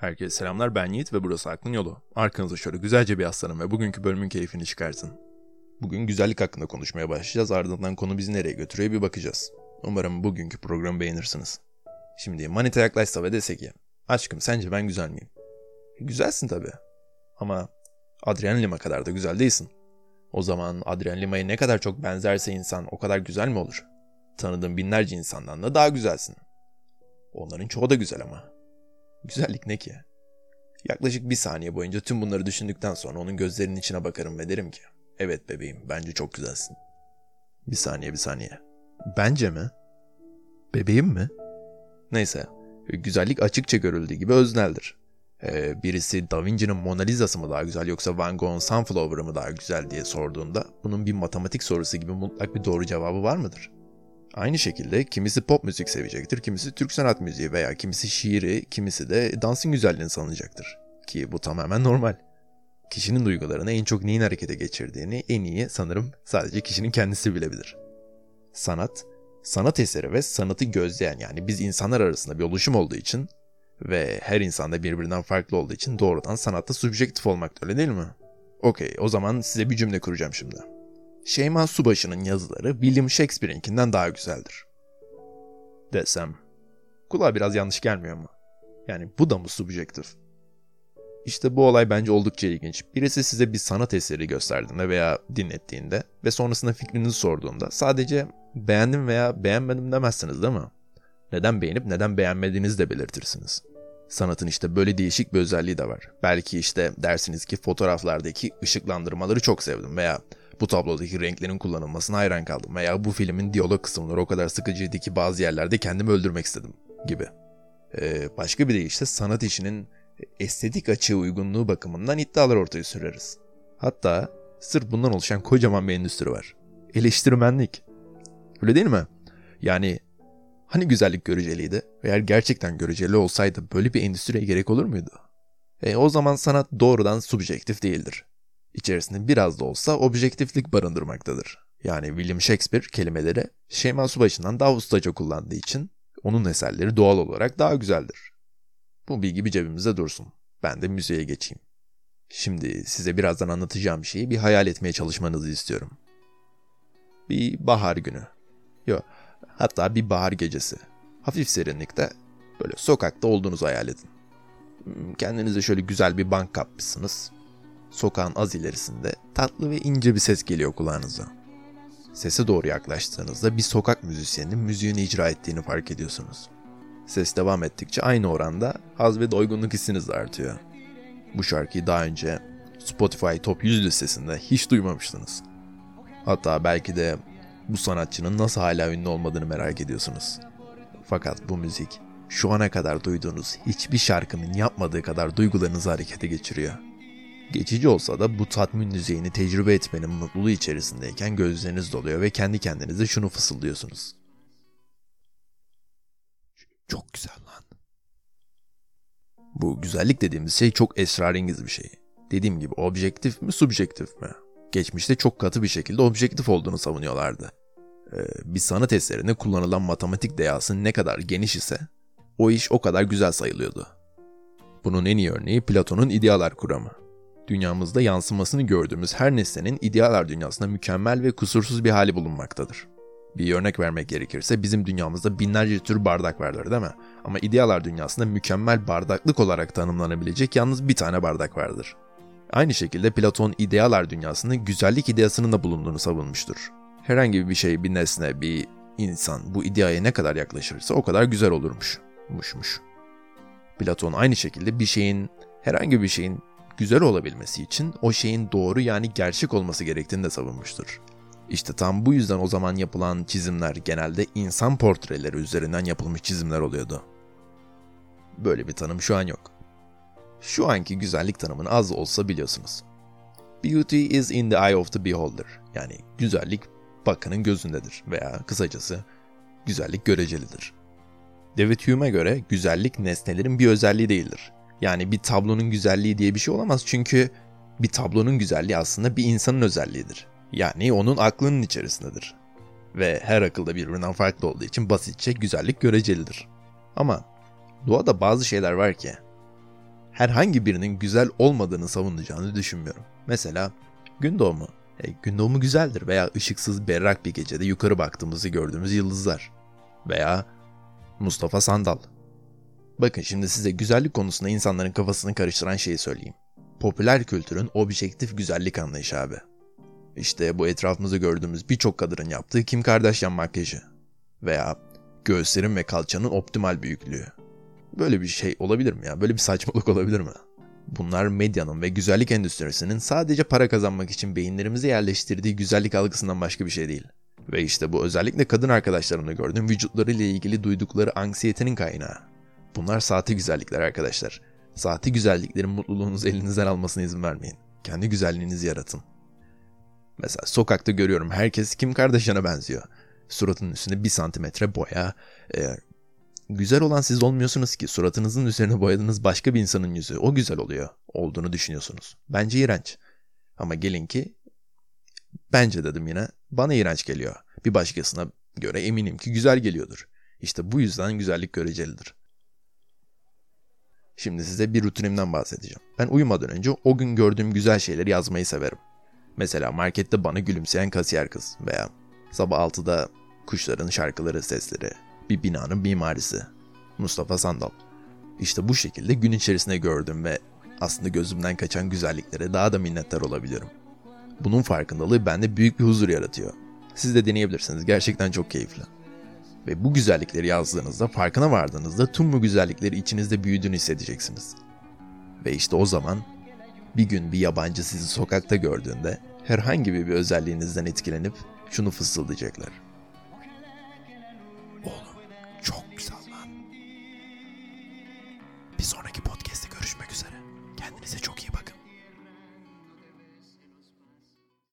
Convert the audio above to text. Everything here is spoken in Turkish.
Herkese selamlar ben Yiğit ve burası Aklın Yolu. Arkanıza şöyle güzelce bir aslanım ve bugünkü bölümün keyfini çıkarsın. Bugün güzellik hakkında konuşmaya başlayacağız ardından konu bizi nereye götürüyor bir bakacağız. Umarım bugünkü programı beğenirsiniz. Şimdi manita yaklaşsa ve dese ki aşkım sence ben güzel miyim? Güzelsin tabii. Ama Adrian Lima kadar da güzel değilsin. O zaman Adrian Lima'ya ne kadar çok benzerse insan o kadar güzel mi olur? Tanıdığım binlerce insandan da daha güzelsin. Onların çoğu da güzel ama. Güzellik ne ki? Yaklaşık bir saniye boyunca tüm bunları düşündükten sonra onun gözlerinin içine bakarım ve derim ki evet bebeğim bence çok güzelsin. Bir saniye bir saniye. Bence mi? Bebeğim mi? Neyse güzellik açıkça görüldüğü gibi özneldir. Ee, birisi Da Vinci'nin Mona Lisa'sı mı daha güzel yoksa Van Gogh'un Sunflower'ı mı daha güzel diye sorduğunda bunun bir matematik sorusu gibi mutlak bir doğru cevabı var mıdır? Aynı şekilde kimisi pop müzik sevecektir, kimisi Türk sanat müziği veya kimisi şiiri, kimisi de dansın güzelliğini sanacaktır. Ki bu tamamen normal. Kişinin duygularını en çok neyin harekete geçirdiğini en iyi sanırım sadece kişinin kendisi bilebilir. Sanat, sanat eseri ve sanatı gözleyen yani biz insanlar arasında bir oluşum olduğu için ve her insan da birbirinden farklı olduğu için doğrudan sanatta subjektif olmak öyle değil mi? Okey o zaman size bir cümle kuracağım şimdi. Şeyma Subaşı'nın yazıları William Shakespeare'inkinden daha güzeldir. Desem. Kulağa biraz yanlış gelmiyor mu? Yani bu da mı subjektif? İşte bu olay bence oldukça ilginç. Birisi size bir sanat eseri gösterdiğinde veya dinlettiğinde ve sonrasında fikrinizi sorduğunda sadece beğendim veya beğenmedim demezsiniz değil mi? Neden beğenip neden beğenmediğinizi de belirtirsiniz. Sanatın işte böyle değişik bir özelliği de var. Belki işte dersiniz ki fotoğraflardaki ışıklandırmaları çok sevdim veya bu tablodaki renklerin kullanılmasına hayran kaldım veya bu filmin diyalog kısımları o kadar sıkıcıydı ki bazı yerlerde kendimi öldürmek istedim gibi. Ee, başka bir deyişle sanat işinin estetik açığı uygunluğu bakımından iddialar ortaya süreriz. Hatta sırf bundan oluşan kocaman bir endüstri var. Eleştirmenlik. Öyle değil mi? Yani hani güzellik göreceliydi? Eğer gerçekten göreceli olsaydı böyle bir endüstriye gerek olur muydu? E, o zaman sanat doğrudan subjektif değildir içerisinde biraz da olsa objektiflik barındırmaktadır. Yani William Shakespeare kelimeleri Şeyma Subaşı'ndan daha ustaca kullandığı için onun eserleri doğal olarak daha güzeldir. Bu bilgi bir cebimizde dursun. Ben de müziğe geçeyim. Şimdi size birazdan anlatacağım şeyi bir hayal etmeye çalışmanızı istiyorum. Bir bahar günü. Yok, hatta bir bahar gecesi. Hafif serinlikte böyle sokakta olduğunuzu hayal edin. Kendinize şöyle güzel bir bank kapmışsınız. Sokağın az ilerisinde tatlı ve ince bir ses geliyor kulağınıza. Sese doğru yaklaştığınızda bir sokak müzisyeninin müziğini icra ettiğini fark ediyorsunuz. Ses devam ettikçe aynı oranda haz ve doygunluk hissiniz de artıyor. Bu şarkıyı daha önce Spotify Top 100 listesinde hiç duymamıştınız. Hatta belki de bu sanatçının nasıl hala ünlü olmadığını merak ediyorsunuz. Fakat bu müzik şu ana kadar duyduğunuz hiçbir şarkının yapmadığı kadar duygularınızı harekete geçiriyor. Geçici olsa da bu tatmin düzeyini tecrübe etmenin mutluluğu içerisindeyken gözleriniz doluyor ve kendi kendinize şunu fısıldıyorsunuz. Çok güzel lan. Bu güzellik dediğimiz şey çok esrarengiz bir şey. Dediğim gibi objektif mi subjektif mi? Geçmişte çok katı bir şekilde objektif olduğunu savunuyorlardı. Ee, bir sanat eserinde kullanılan matematik deyası ne kadar geniş ise o iş o kadar güzel sayılıyordu. Bunun en iyi örneği Platon'un idealar kuramı dünyamızda yansımasını gördüğümüz her nesnenin idealar dünyasında mükemmel ve kusursuz bir hali bulunmaktadır. Bir örnek vermek gerekirse bizim dünyamızda binlerce tür bardak vardır değil mi? Ama idealar dünyasında mükemmel bardaklık olarak tanımlanabilecek yalnız bir tane bardak vardır. Aynı şekilde Platon idealar dünyasında güzellik ideasının da bulunduğunu savunmuştur. Herhangi bir şey, bir nesne, bir insan bu ideaya ne kadar yaklaşırsa o kadar güzel olurmuş. Muşmuş. Platon aynı şekilde bir şeyin, herhangi bir şeyin güzel olabilmesi için o şeyin doğru yani gerçek olması gerektiğini de savunmuştur. İşte tam bu yüzden o zaman yapılan çizimler genelde insan portreleri üzerinden yapılmış çizimler oluyordu. Böyle bir tanım şu an yok. Şu anki güzellik tanımını az olsa biliyorsunuz. Beauty is in the eye of the beholder. Yani güzellik bakanın gözündedir veya kısacası güzellik görecelidir. David Hume'e göre güzellik nesnelerin bir özelliği değildir. Yani bir tablonun güzelliği diye bir şey olamaz çünkü bir tablonun güzelliği aslında bir insanın özelliğidir. Yani onun aklının içerisindedir. Ve her akılda birbirinden farklı olduğu için basitçe güzellik görecelidir. Ama doğada bazı şeyler var ki herhangi birinin güzel olmadığını savunacağını düşünmüyorum. Mesela gün doğumu. E, gün doğumu güzeldir veya ışıksız berrak bir gecede yukarı baktığımızı gördüğümüz yıldızlar. Veya Mustafa Sandal. Bakın şimdi size güzellik konusunda insanların kafasını karıştıran şeyi söyleyeyim. Popüler kültürün objektif güzellik anlayışı abi. İşte bu etrafımızda gördüğümüz birçok kadının yaptığı Kim Kardashian makyajı. Veya göğüslerin ve kalçanın optimal büyüklüğü. Böyle bir şey olabilir mi ya? Böyle bir saçmalık olabilir mi? Bunlar medyanın ve güzellik endüstrisinin sadece para kazanmak için beyinlerimize yerleştirdiği güzellik algısından başka bir şey değil. Ve işte bu özellikle kadın arkadaşlarımda gördüğüm vücutlarıyla ilgili duydukları anksiyetenin kaynağı. Bunlar saati güzellikler arkadaşlar. Saati güzelliklerin mutluluğunuzu elinizden almasına izin vermeyin. Kendi güzelliğinizi yaratın. Mesela sokakta görüyorum herkes Kim Kardashian'a benziyor. Suratının üstünde bir santimetre boya. E, güzel olan siz olmuyorsunuz ki. Suratınızın üzerine boyadığınız başka bir insanın yüzü. O güzel oluyor. Olduğunu düşünüyorsunuz. Bence iğrenç. Ama gelin ki bence dedim yine bana iğrenç geliyor. Bir başkasına göre eminim ki güzel geliyordur. İşte bu yüzden güzellik görecelidir. Şimdi size bir rutinimden bahsedeceğim. Ben uyumadan önce o gün gördüğüm güzel şeyleri yazmayı severim. Mesela markette bana gülümseyen kasiyer kız veya sabah 6'da kuşların şarkıları sesleri, bir binanın mimarisi, Mustafa Sandal. İşte bu şekilde gün içerisinde gördüm ve aslında gözümden kaçan güzelliklere daha da minnettar olabiliyorum. Bunun farkındalığı bende büyük bir huzur yaratıyor. Siz de deneyebilirsiniz. Gerçekten çok keyifli. Ve bu güzellikleri yazdığınızda, farkına vardığınızda tüm bu güzellikleri içinizde büyüdüğünü hissedeceksiniz. Ve işte o zaman bir gün bir yabancı sizi sokakta gördüğünde herhangi bir özelliğinizden etkilenip şunu fısıldayacaklar.